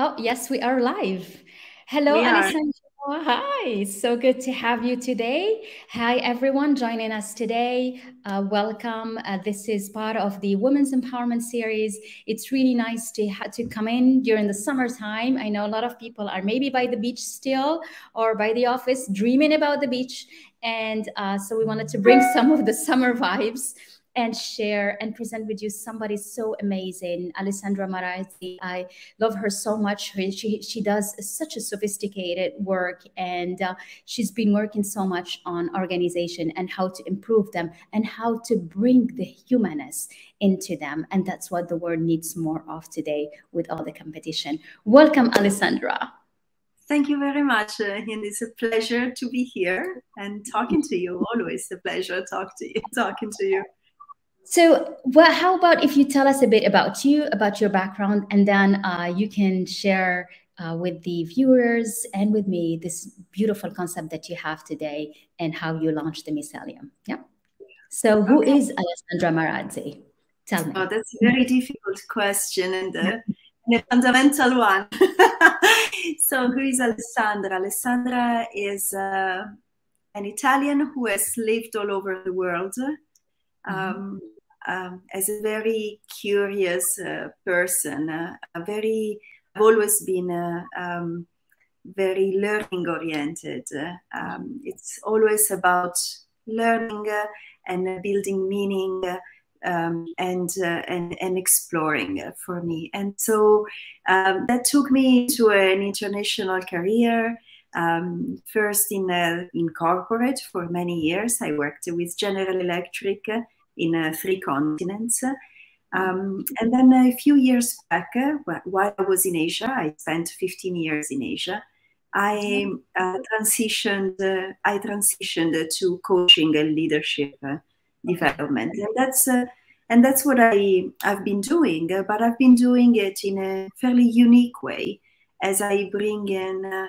Oh, yes, we are live. Hello. Alessandra. Hi, so good to have you today. Hi, everyone joining us today. Uh, welcome. Uh, this is part of the Women's Empowerment Series. It's really nice to to come in during the summertime. I know a lot of people are maybe by the beach still or by the office, dreaming about the beach, and uh, so we wanted to bring some of the summer vibes and share and present with you somebody so amazing, Alessandra Marazzi. I love her so much. She she does such a sophisticated work, and uh, she's been working so much on organization and how to improve them and how to bring the humanness into them. And that's what the world needs more of today with all the competition. Welcome, Alessandra. Thank you very much, uh, and it's a pleasure to be here and talking to you. Always a pleasure talk to you, talking to you. So, well, how about if you tell us a bit about you, about your background, and then uh, you can share uh, with the viewers and with me this beautiful concept that you have today and how you launched the mycelium. Yeah. So, who Okay. is Alessandra Marazzi? Tell me. Oh, that's a very difficult question and, uh, and a fundamental one. so, who is Alessandra? Alessandra is uh, an Italian who has lived all over the world. Um, um, as a very curious uh, person, uh, a very, I've always been uh, um, very learning oriented. Um, it's always about learning uh, and uh, building meaning uh, um, and, uh, and and exploring uh, for me. And so um, that took me to an international career. Um, first in uh, in corporate for many years, I worked with General Electric uh, in uh, three continents. Um, and then a few years back, uh, while I was in Asia, I spent 15 years in Asia. I uh, transitioned. Uh, I transitioned to coaching and leadership uh, development, and that's uh, and that's what I I've been doing. but I've been doing it in a fairly unique way, as I bring in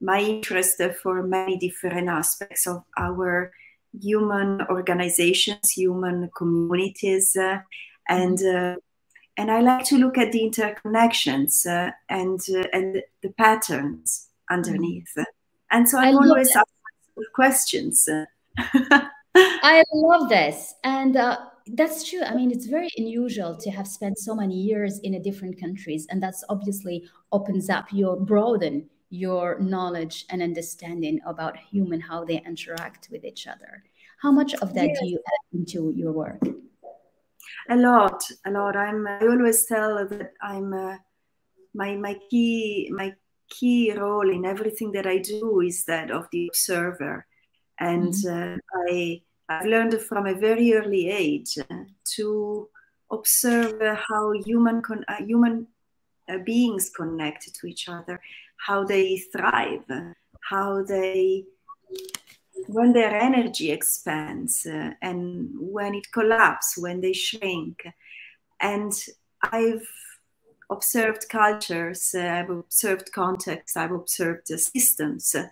my interest for many different aspects of our human organizations, human communities, uh, and uh, and I like to look at the interconnections uh, and uh, and the patterns underneath. And so I'm always asking questions. I love this. And uh, that's true. I mean, it's very unusual to have spent so many years in a different countries. And that's obviously opens up your broaden your knowledge and understanding about human, how they interact with each other. How much of that do you add into your work? A lot, a lot. I'm. I always tell that I'm. Uh, my my key my key role in everything that I do is that of the observer, and uh, I I've learned from a very early age uh, to observe how human con- uh, human uh, beings connect to each other, how they thrive, how they when their energy expands uh, and when it collapses, when they shrink. And I've observed cultures, uh, I've observed contexts, I've observed uh, systems uh,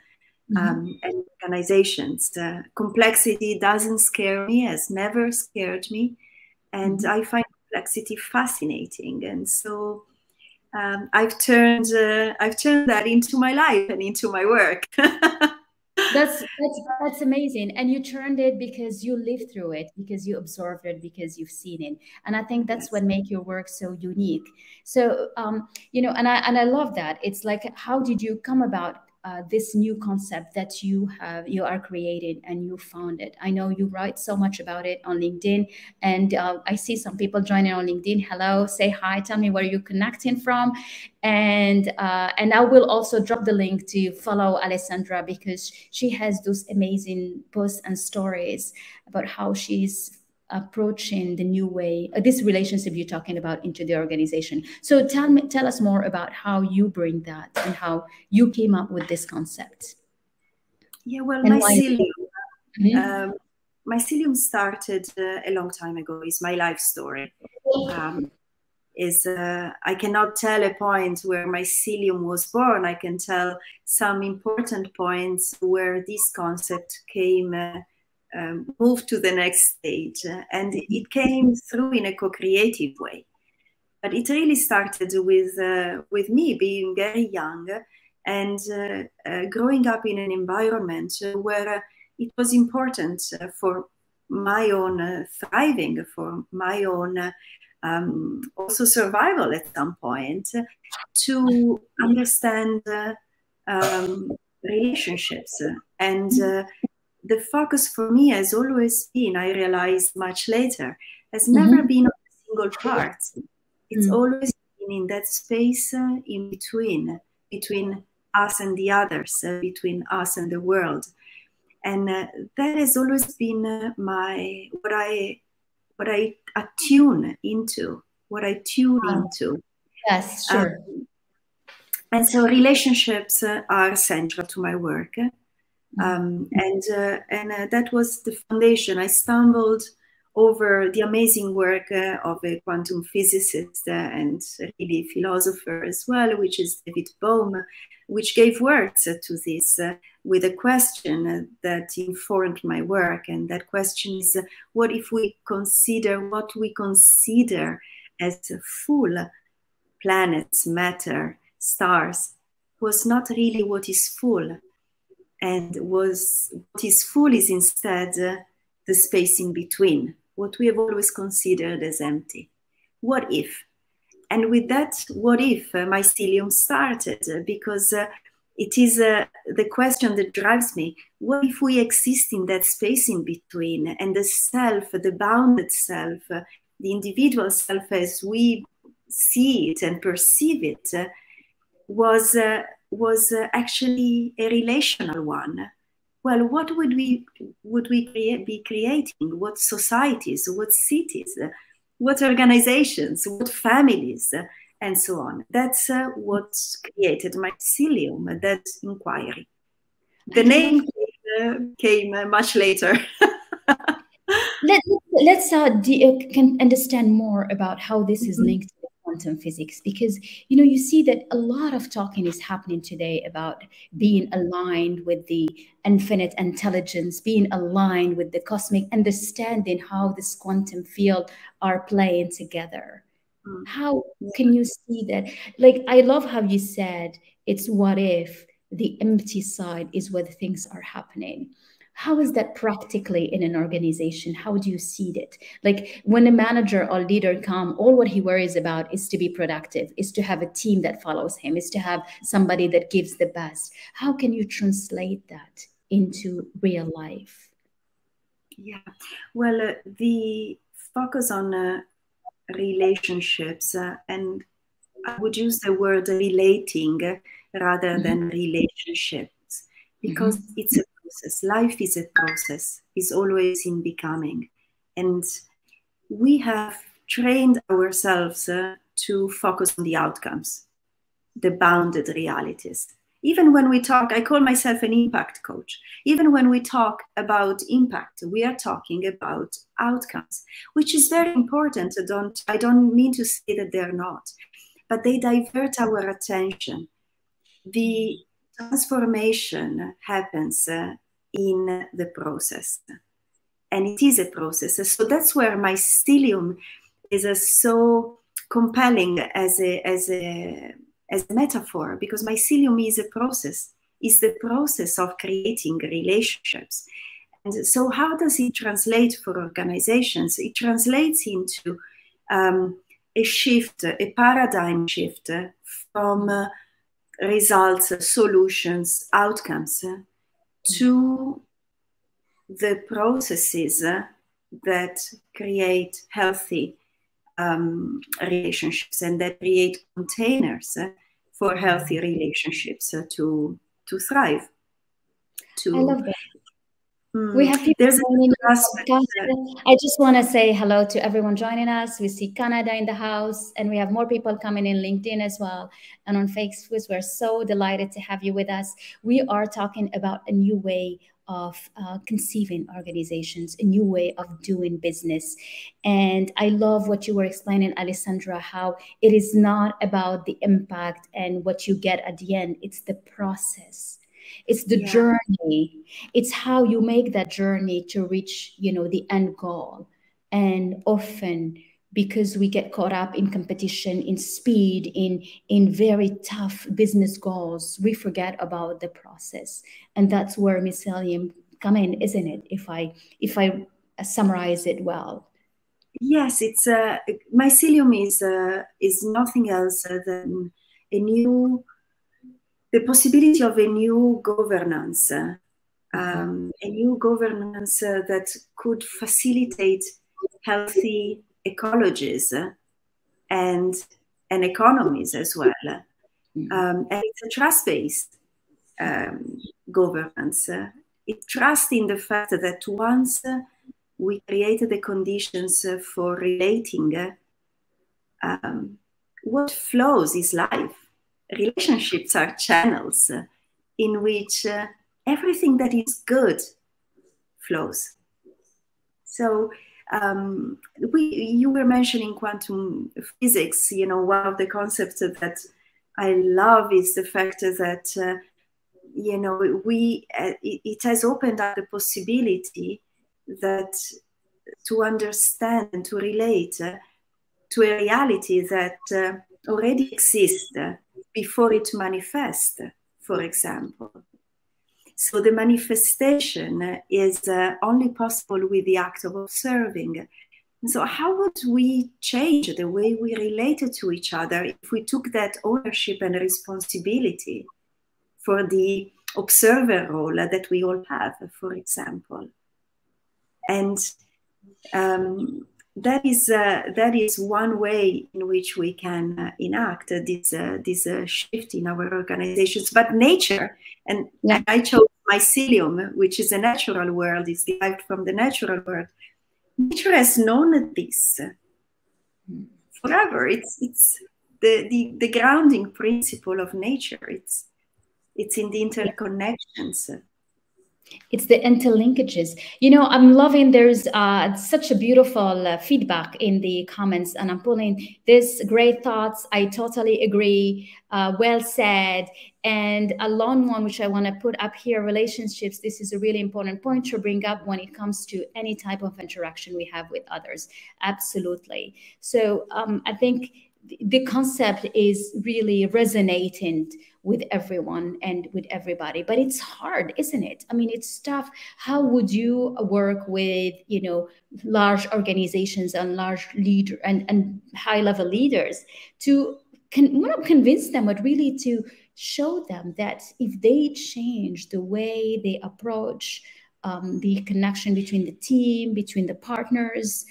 um, and organizations. Uh, complexity doesn't scare me, has never scared me. And Mhm. I find complexity fascinating. And so um, I've turned uh, I've turned that into my life and into my work. That's that's that's amazing. And you turned it because you lived through it, because you absorbed it, because you've seen it. And I think that's Yes. what make your work so unique. So um, you know, and I and I love that. It's like how did you come about uh, this new concept that you have you are creating and you found it? I know you write so much about it on LinkedIn, and uh, I see some people joining on LinkedIn. Hello, say hi, tell me where you're connecting from, and uh, and I will also drop the link to follow Alessandra because she has those amazing posts and stories about how she's approaching the new way uh, this relationship you're talking about into the organization. So tell me, tell us more about how you bring that and how you came up with this concept. Yeah, well, And mycelium. Mhm. Um, mycelium started uh, a long time ago. It's my life story. Um, is uh, I cannot tell a point where mycelium was born. I can tell some important points where this concept came, uh, um, moved to the next stage, uh, and it came through in a co-creative way. but it really started with uh, with me being very young and uh, uh, growing up in an environment where it was important for my own thriving, for my own um, also survival at some point, to understand um, relationships and the focus for me has always been, I realized much later, has mm-hmm. never been on a single part. It's mm-hmm. always been in that space uh, in between, between us and the others, uh, between us and the world. And uh, that has always been uh, my what I what I attune into, what I tune into. Yes, sure. Um, and so relationships uh, are central to my work. Mm-hmm. Um, and uh, and uh, that was the foundation. I stumbled over the amazing work uh, of a quantum physicist uh, and really philosopher as well, which is David Bohm, which gave words to this uh, with a question that informed my work. And that question is what if we consider what we consider as full planets, matter, stars, was not really what is full and was what is full is instead uh, the space in between, what we have always considered as empty. What if? And with that, what if uh, mycelium started? Uh, because uh, it is uh, the question that drives me. What if we exist in that space in between and the self, the bounded self, uh, the individual self as we see it and perceive it, was was uh, actually a relational one. Well, what would we would we create, be creating? What societies? What cities? What organizations? What families? And so on. That's uh, what created mycelium. That inquiry. The name uh, came uh, much later. Let, let's uh, uh, can understand more about how this is mm-hmm. linked quantum physics because you know you see that a lot of talking is happening today about being aligned with the infinite intelligence being aligned with the cosmic understanding how this quantum field are playing together. Mm. how can you see that? Like i love how you said it's what if the empty side is where the things are happening how is that practically in an organization? How do you see it? Like when a manager or leader come all what he worries about is to be productive is to have a team that follows him is to have somebody that gives the best. How can you translate that into real life? Yeah. Well uh, the focus on uh, relationships uh, and i would use the word relating rather mm-hmm. than relationships because mm-hmm. it's a process. Life is a process, is always in becoming. And we have trained ourselves uh, to focus on the outcomes, the bounded realities. Even when we talk, I call myself an impact coach. Even when we talk about impact, we are talking about outcomes, which is very important. I don't, I don't mean to say that they're not, but they divert our attention. The transformation happens uh, in the process. And it is a process. So that's where mycelium is a, so compelling as a, as, a, as a metaphor, because mycelium is a process, is the process of creating relationships. And so, how does it translate for organizations? It translates into um, a shift, a paradigm shift from uh, results, solutions, outcomes to the processes that create healthy um, relationships and that create containers for healthy relationships to to thrive. To, I love that. We have people joining I just want to say hello to everyone joining us. We see Canada in the house, and we have more people coming in LinkedIn as well. And on Facebook, we're so delighted to have you with us. We are talking about a new way of uh, conceiving organizations, a new way of doing business. And I love what you were explaining, Alessandra, how it is not about the impact and what you get at the end, it's the process it's the yeah. journey. It's how you make that journey to reach you know the end goal. And often because we get caught up in competition in speed in in very tough business goals we forget about the process. And that's where mycelium come in isn't it? If i if i summarize it well. Yes it's uh, mycelium is uh, is nothing else than a new the possibility of a new governance um, a new governance uh, that could facilitate healthy ecologies and and economies as well. Um, and it's a trust-based um, governance. It trusts in the fact that once we created the conditions for relating, um, what flows is life. Relationships are channels in which uh, everything that is good flows. So um, we, you were mentioning quantum physics. You know, one of the concepts that I love is the fact that uh, you know we uh, it, it, has opened up the possibility that to understand and to relate uh, to a reality that uh, already exists before it manifests. For example, so the manifestation is uh, only possible with the act of observing. So, how would we change the way we related to each other if we took that ownership and responsibility for the observer role that we all have, for example? And um, that is uh, that is one way in which we can uh, enact this uh, this uh, shift in our organizations. But nature, and yeah. I chose mycelium, which is a natural world, is derived from the natural world. Nature has known this forever. It's it's the, the, the grounding principle of nature. It's it's in the interconnections it's the interlinkages. You know i'm loving there's uh, such a beautiful uh, feedback in the comments and i'm pulling this great thoughts. I totally agree. Uh, well said. And a long one which i want to put up here relationships. This is a really important point to bring up when it comes to any type of interaction we have with others. Absolutely. So um, i think the concept is really resonating with everyone and with everybody but it's hard isn't it? I mean it's tough. How would you work with you know large organizations and large leader and, and high level leaders to can not convince them but really to show them that if they change the way they approach um, the connection between the team between the partners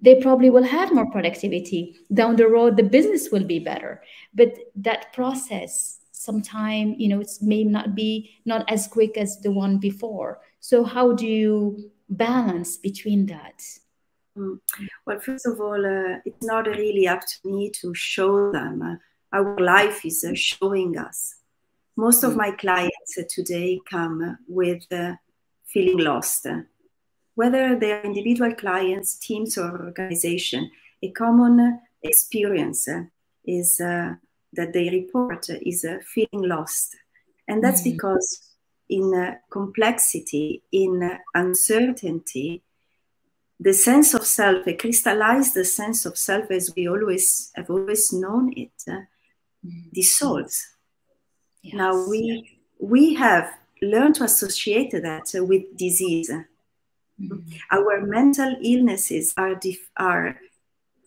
they probably will have more productivity. Down the road the business will be better. But that process sometime you know it may not be not as quick as the one before. So how do you balance between that? Mm. well first of all uh, it's not really up to me to show them uh, our life is uh, showing us. Most of mm. my clients uh, today come with uh, feeling lost whether they're individual clients, teams, or organization, a common experience is uh, that they report is uh, feeling lost. And that's mm-hmm. because in uh, complexity, in uncertainty, the sense of self, a crystallized sense of self as we always have always known it, mm-hmm. dissolves. Yes. Now we we have learned to associate that with disease Mm-hmm. Our mental illnesses are, dif- are,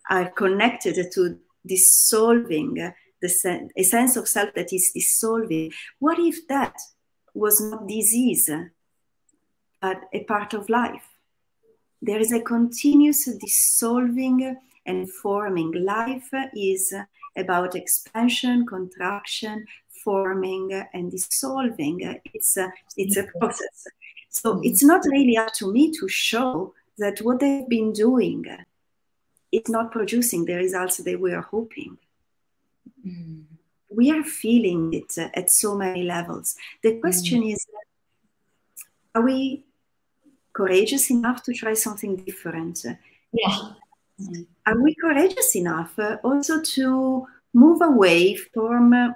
are connected to dissolving the sen- a sense of self that is dissolving. What if that was not disease, but a part of life? There is a continuous dissolving and forming. Life is about expansion, contraction, forming, and dissolving. It's a, it's a process. So it's not really up to me to show that what they've been doing is not producing the results they were hoping. Mm. We are feeling it uh, at so many levels. The question mm. is are we courageous enough to try something different? Yeah. Are we courageous enough uh, also to move away from uh,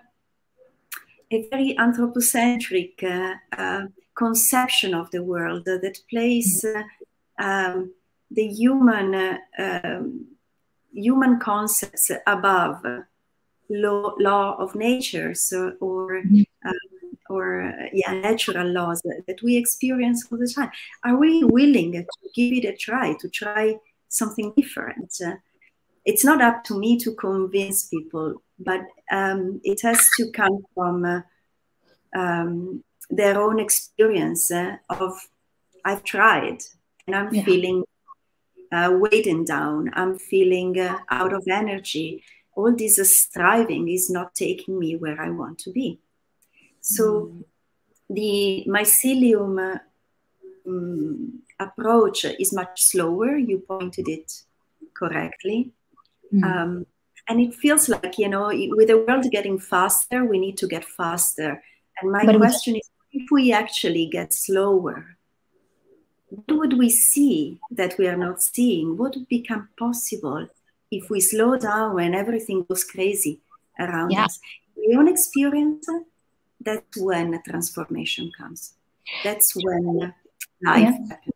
a very anthropocentric uh, uh, conception of the world that place uh, um, the human uh, um, human concepts above law, law of nature so, or mm-hmm. um, or yeah natural laws that, that, we experience all the time. Are we willing to give it a try to try something different? Uh, it's not up to me to convince people but um, it has to come from uh, um, their own experience uh, of i've tried and i'm yeah. feeling uh, weighted down i'm feeling uh, out of energy all this striving is not taking me where I want to be. So mm. the mycelium um, approach is much slower. You pointed it correctly. Mm. Um, and it feels like, you know, with the world getting faster, we need to get faster. And my but question is if we actually get slower, what would we see that we are not seeing? What would become possible if we slow down when everything goes crazy around yeah. us, we own experience, that's when a transformation comes. That's when life yeah. happens.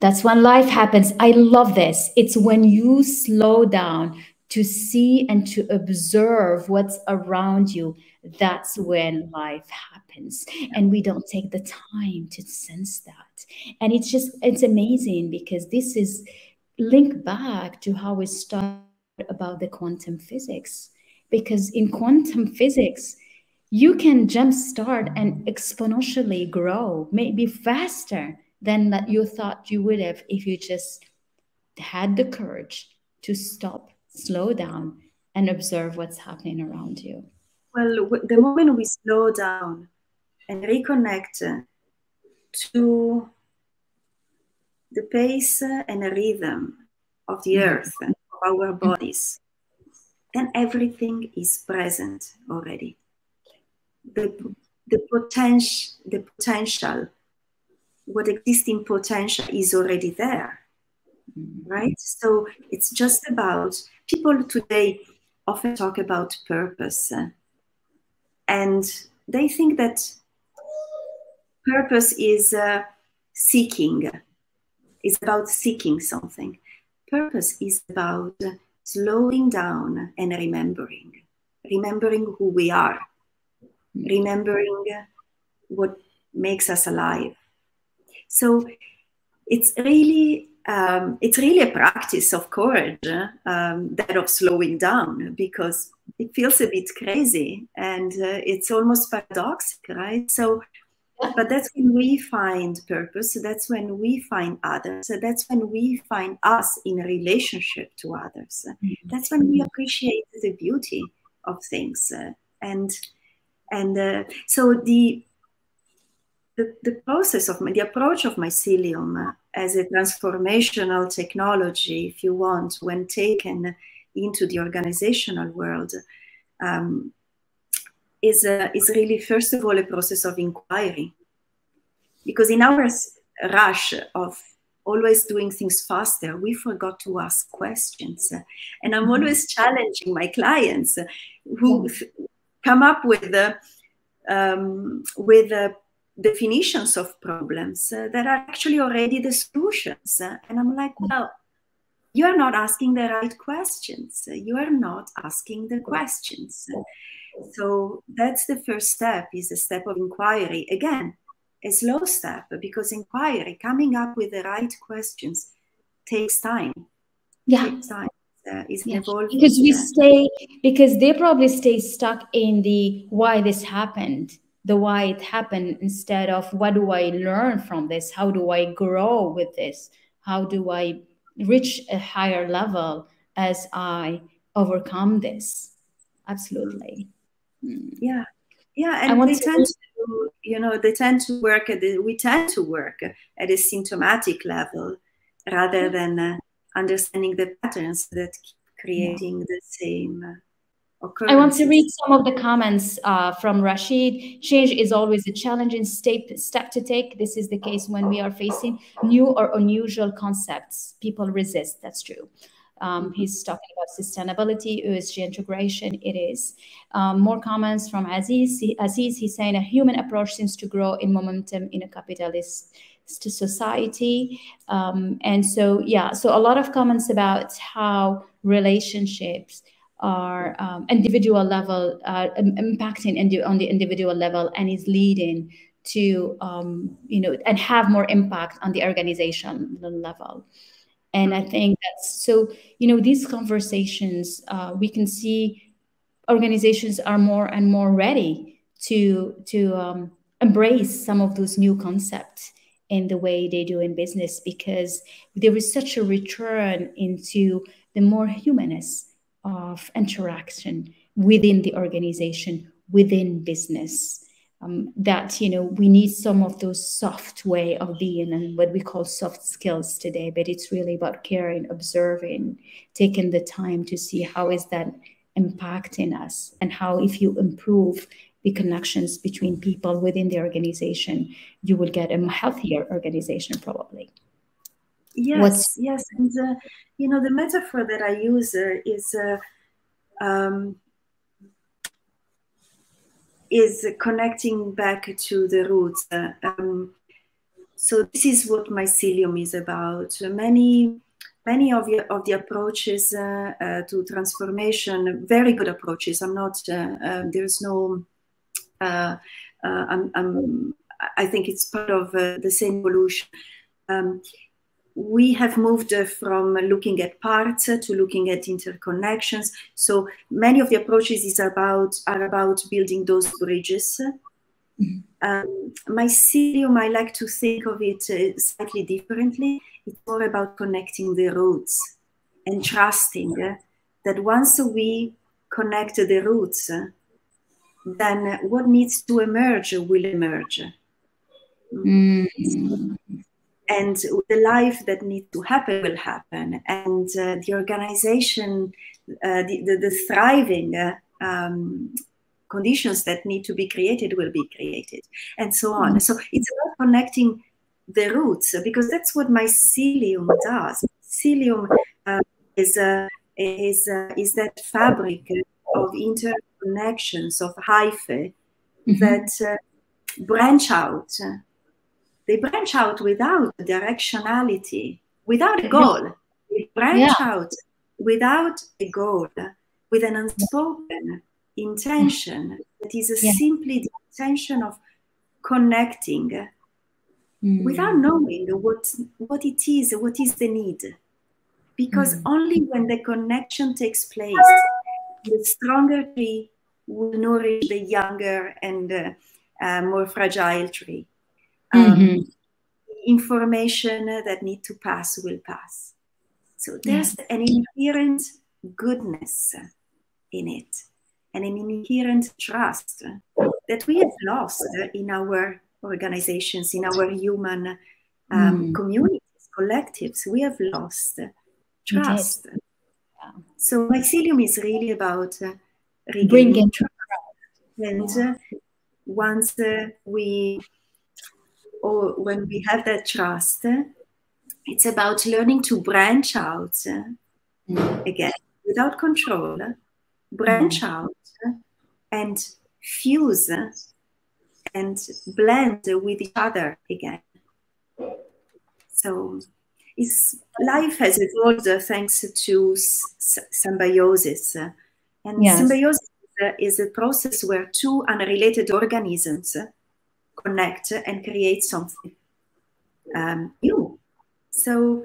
That's when life happens. I love this. It's when you slow down to see and to observe what's around you. That's when life happens. And we don't take the time to sense that. And it's just, it's amazing because this is link back to how we started about the quantum physics. Because in quantum physics, you can jumpstart and exponentially grow, maybe faster than that you thought you would have if you just had the courage to stop, slow down, and observe what's happening around you. Well, the moment we slow down and reconnect to the pace and rhythm of the mm-hmm. earth and of our bodies, then everything is present already. The, the, potential, the potential, what existing potential is already there, right? So it's just about people today often talk about purpose, uh, and they think that purpose is uh, seeking is about seeking something. Purpose is about slowing down and remembering, remembering who we are, remembering what makes us alive. So it's really um, it's really a practice of courage, um, that of slowing down, because it feels a bit crazy and uh, it's almost paradoxical, right? So but that's when we find purpose that's when we find others that's when we find us in relationship to others mm-hmm. that's when we appreciate the beauty of things uh, and and uh, so the, the the process of my, the approach of mycelium uh, as a transformational technology if you want when taken into the organizational world um, is, a, is really, first of all, a process of inquiry. Because in our rush of always doing things faster, we forgot to ask questions. And I'm mm-hmm. always challenging my clients who come up with um, with the definitions of problems uh, that are actually already the solutions. and I'm like, mm-hmm. well, you are not asking the right questions. You are not asking the questions. So that's the first step is a step of inquiry. Again, a slow step because inquiry, coming up with the right questions takes time. Yeah. Takes time. Uh, is yeah. because we stay because they probably stay stuck in the why this happened the why it happened instead of what do i learn from this? How do i grow with this? How do i reach a higher level as i overcome this? Absolutely. Yeah. Yeah and they tend to, to, you know they tend to work at the, we tend to work at a symptomatic level rather than uh, understanding the patterns that keep creating yeah. the same uh, I want to read some of the comments uh, from Rashid. Change is always a challenging step, step to take. This is the case when we are facing new or unusual concepts. People resist. That's true. Um, he's talking about sustainability, ESG integration. It is. Um, more comments from Aziz. Aziz, he's saying a human approach seems to grow in momentum in a capitalist society. Um, and so, yeah, so a lot of comments about how relationships are um, individual level uh, impacting on the individual level and is leading to um, you know and have more impact on the organization level. And i think that's so you know these conversations uh, we can see organizations are more and more ready to to um, embrace some of those new concepts in the way they do in business because there is such a return into the more humanness of interaction within the organization within business. Um, that you know we need some of those soft way of being and what we call soft skills today but it's really about caring observing taking the time to see how is that impacting us and how if you improve the connections between people within the organization you will get a healthier organization probably yes What's, yes and uh, you know the metaphor that i use uh, is uh, um, is connecting back to the roots. Um, so this is what mycelium is about. Many, many of the, of the approaches uh, uh, to transformation, very good approaches. I'm not. Uh, um, there's no. Uh, uh, I'm, I'm, i think it's part of uh, the same evolution. Um, we have moved from looking at parts to looking at interconnections. So many of the approaches is about are about building those bridges. Mm-hmm. Um, mycelium, I like to think of it uh, slightly differently. It's more about connecting the roots and trusting uh, that once we connect the roots, uh, then what needs to emerge will emerge. Mm and the life that needs to happen will happen and uh, the organization uh, the, the, the, thriving uh, um, conditions that need to be created will be created and so on mm-hmm. so it's about connecting the roots because that's what mycelium does mycelium uh, is uh, is uh, is that fabric of interconnections of hyphae mm-hmm. that branch out they branch out without directionality, without a goal. They branch yeah. out without a goal, with an unspoken intention that is yeah. simply the intention of connecting mm. without knowing what, what it is, what is the need. Because mm. only when the connection takes place, the stronger tree will nourish the younger and uh, uh, more fragile tree um, mm-hmm. information that need to pass will pass. So there's yeah. an inherent goodness in it and an inherent trust that we have lost in our organizations, in our human um, mm. communities, collectives. We have lost trust. Yeah. So mycelium is really about uh, bringing trust. And uh, once uh, we or when we have that trust, it's about learning to branch out mm. again without control, branch mm. out and fuse and blend with each other again. So it's, life has evolved thanks to symbiosis. And yes. symbiosis is a process where two unrelated organisms connect and create something um, new. So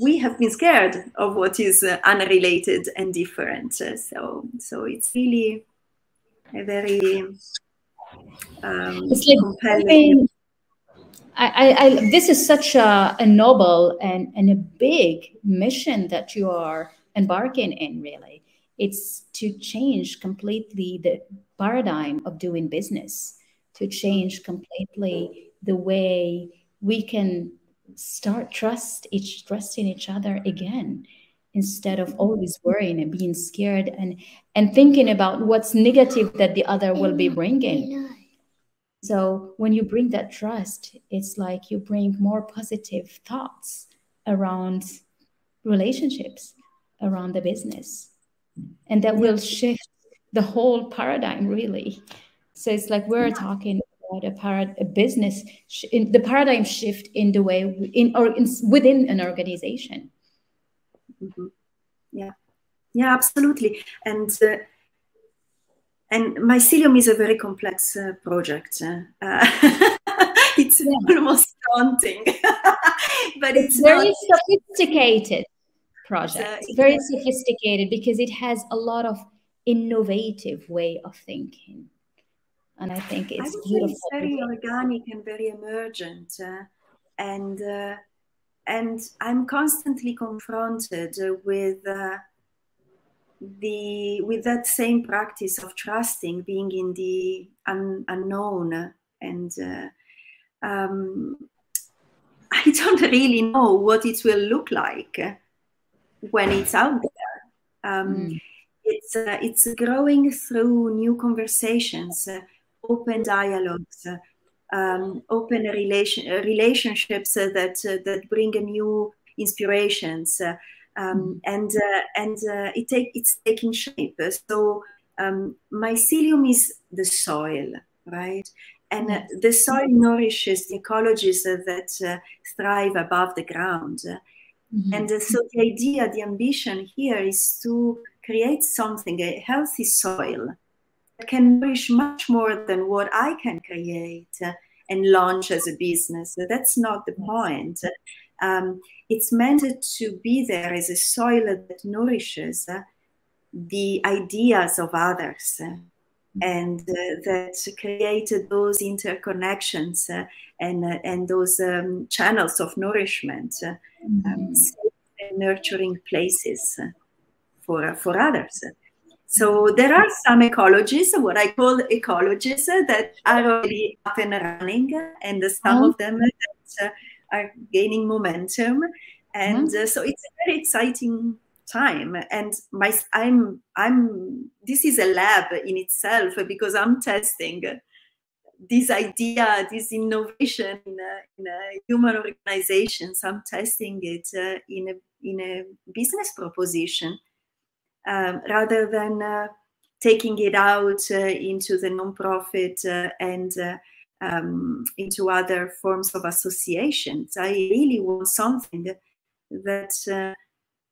we have been scared of what is uh, unrelated and different. Uh, so so it's really a very um, it's like compelling. I, I, I, this is such a, a noble and, and a big mission that you are embarking in, really. It's to change completely the paradigm of doing business to change completely the way we can start trust each trusting each other again instead of always worrying and being scared and and thinking about what's negative that the other will be bringing. So when you bring that trust it's like you bring more positive thoughts around relationships around the business and that will shift the whole paradigm really so it's like we're talking about a, parad- a business, sh- the paradigm shift in the way in or in, within an organization. Mm-hmm. Yeah, yeah, absolutely. And uh, and mycelium is a very complex uh, project. Uh, it's yeah. almost daunting, but it's, it's very not... sophisticated project. It's, very sophisticated because it has a lot of innovative way of thinking and I think it's I beautiful. It's very organic and very emergent, uh, and uh, and I'm constantly confronted with uh, the with that same practice of trusting, being in the un- unknown, and uh, um, I don't really know what it will look like when it's out there. Um, mm. It's uh, it's growing through new conversations open dialogues, um, open relation, relationships that that bring new inspirations, um, mm. and and it take it's taking shape. So um, mycelium is the soil, right? And uh, the soil nourishes the ecologies that uh, thrive above the ground. Mm-hmm. And uh, so the idea, the ambition here is to create something, a healthy soil that can nourish much more than what I can create uh, and launch as a business. That's not the point. Um, it's meant to be there as a soil that nourishes uh, the ideas of others and uh, that created those interconnections uh, and uh, and those um, channels of nourishment, um, mm-hmm. nurturing places for for others. So there are some ecologies, what I call ecologies, that are already up and running, and some oh. of them that, uh, are gaining momentum. And mm-hmm. uh, so it's a very exciting time. And my, I'm, I'm. This is a lab in itself because I'm testing this idea, this innovation in, human organizations. I'm testing it uh, in a in a business proposition um, rather than uh, taking it out uh, into the nonprofit uh, and uh, um, into other forms of associations. I really want something that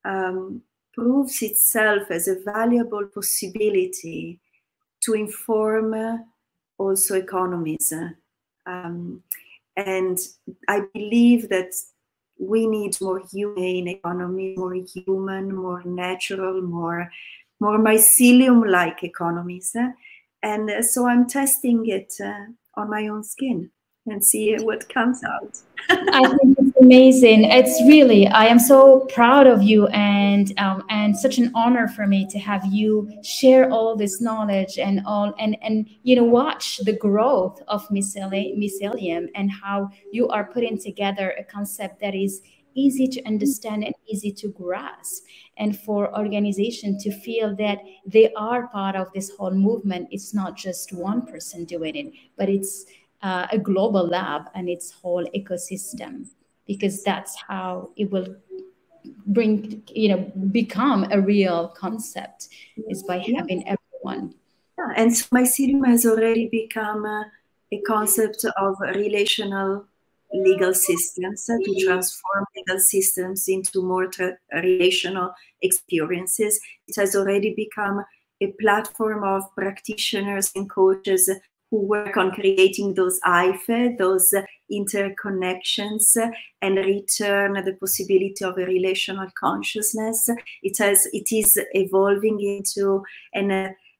uh, um, proves itself as a valuable possibility to inform also economies. Um, and I believe that we need more humane economy, more human, more natural, more more mycelium-like economies. And so I'm testing it uh, on my own skin and see what comes out. I think amazing. It's really, I am so proud of you and um, and such an honor for me to have you share all this knowledge and all and and you know watch the growth of mycelium and how you are putting together a concept that is easy to understand and easy to grasp and for organization to feel that they are part of this whole movement it's not just one person doing it but it's uh, a global lab and its whole ecosystem because that's how it will bring you know become a real concept is by having everyone. Yeah, and so mycelium has already become a, a concept of relational legal systems uh, to transform legal systems into more relational experiences. It has already become a platform of practitioners and coaches who work on creating those hyphae, those interconnections, and return the possibility of a relational consciousness. It has, it is evolving into an,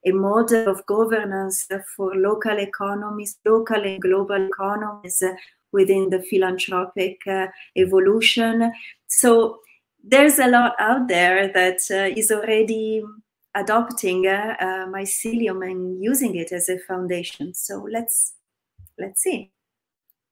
a model of governance for local economies, local and global economies within the philanthropic uh, evolution. So there's a lot out there that uh, is already adopting uh, uh, mycelium and using it as a foundation. So let's let's see.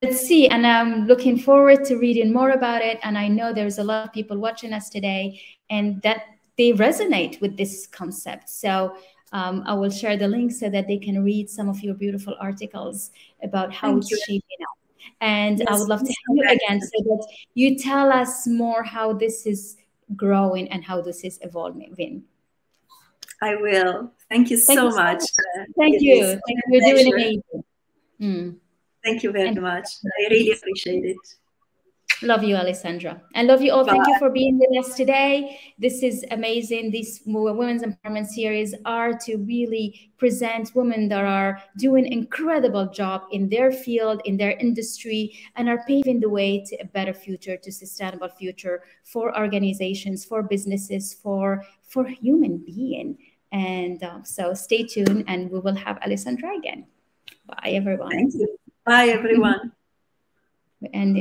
Let's see, and I'm looking forward to reading more about it. And I know there's a lot of people watching us today, and that they resonate with this concept. So um, I will share the link so that they can read some of your beautiful articles about how Thank it's you. shaping up. And yes, I would love to have you again so that you tell us more how this is growing and how this is evolving. I will. Thank you Thank so you much. Thank you. Thank you. You're doing amazing. Mm. Thank you very Thank much. I really appreciate it. Love you, Alessandra. And love you all. Thank you for being with us today. This is amazing. These Women's Empowerment series are to really present women that are doing incredible job in their field, in their industry, and are paving the way to a better future, to sustainable future for organizations, for businesses, for, for human being. And uh, so stay tuned and we will have Alessandra again. Bye, everyone. Thank you. Bye, everyone. And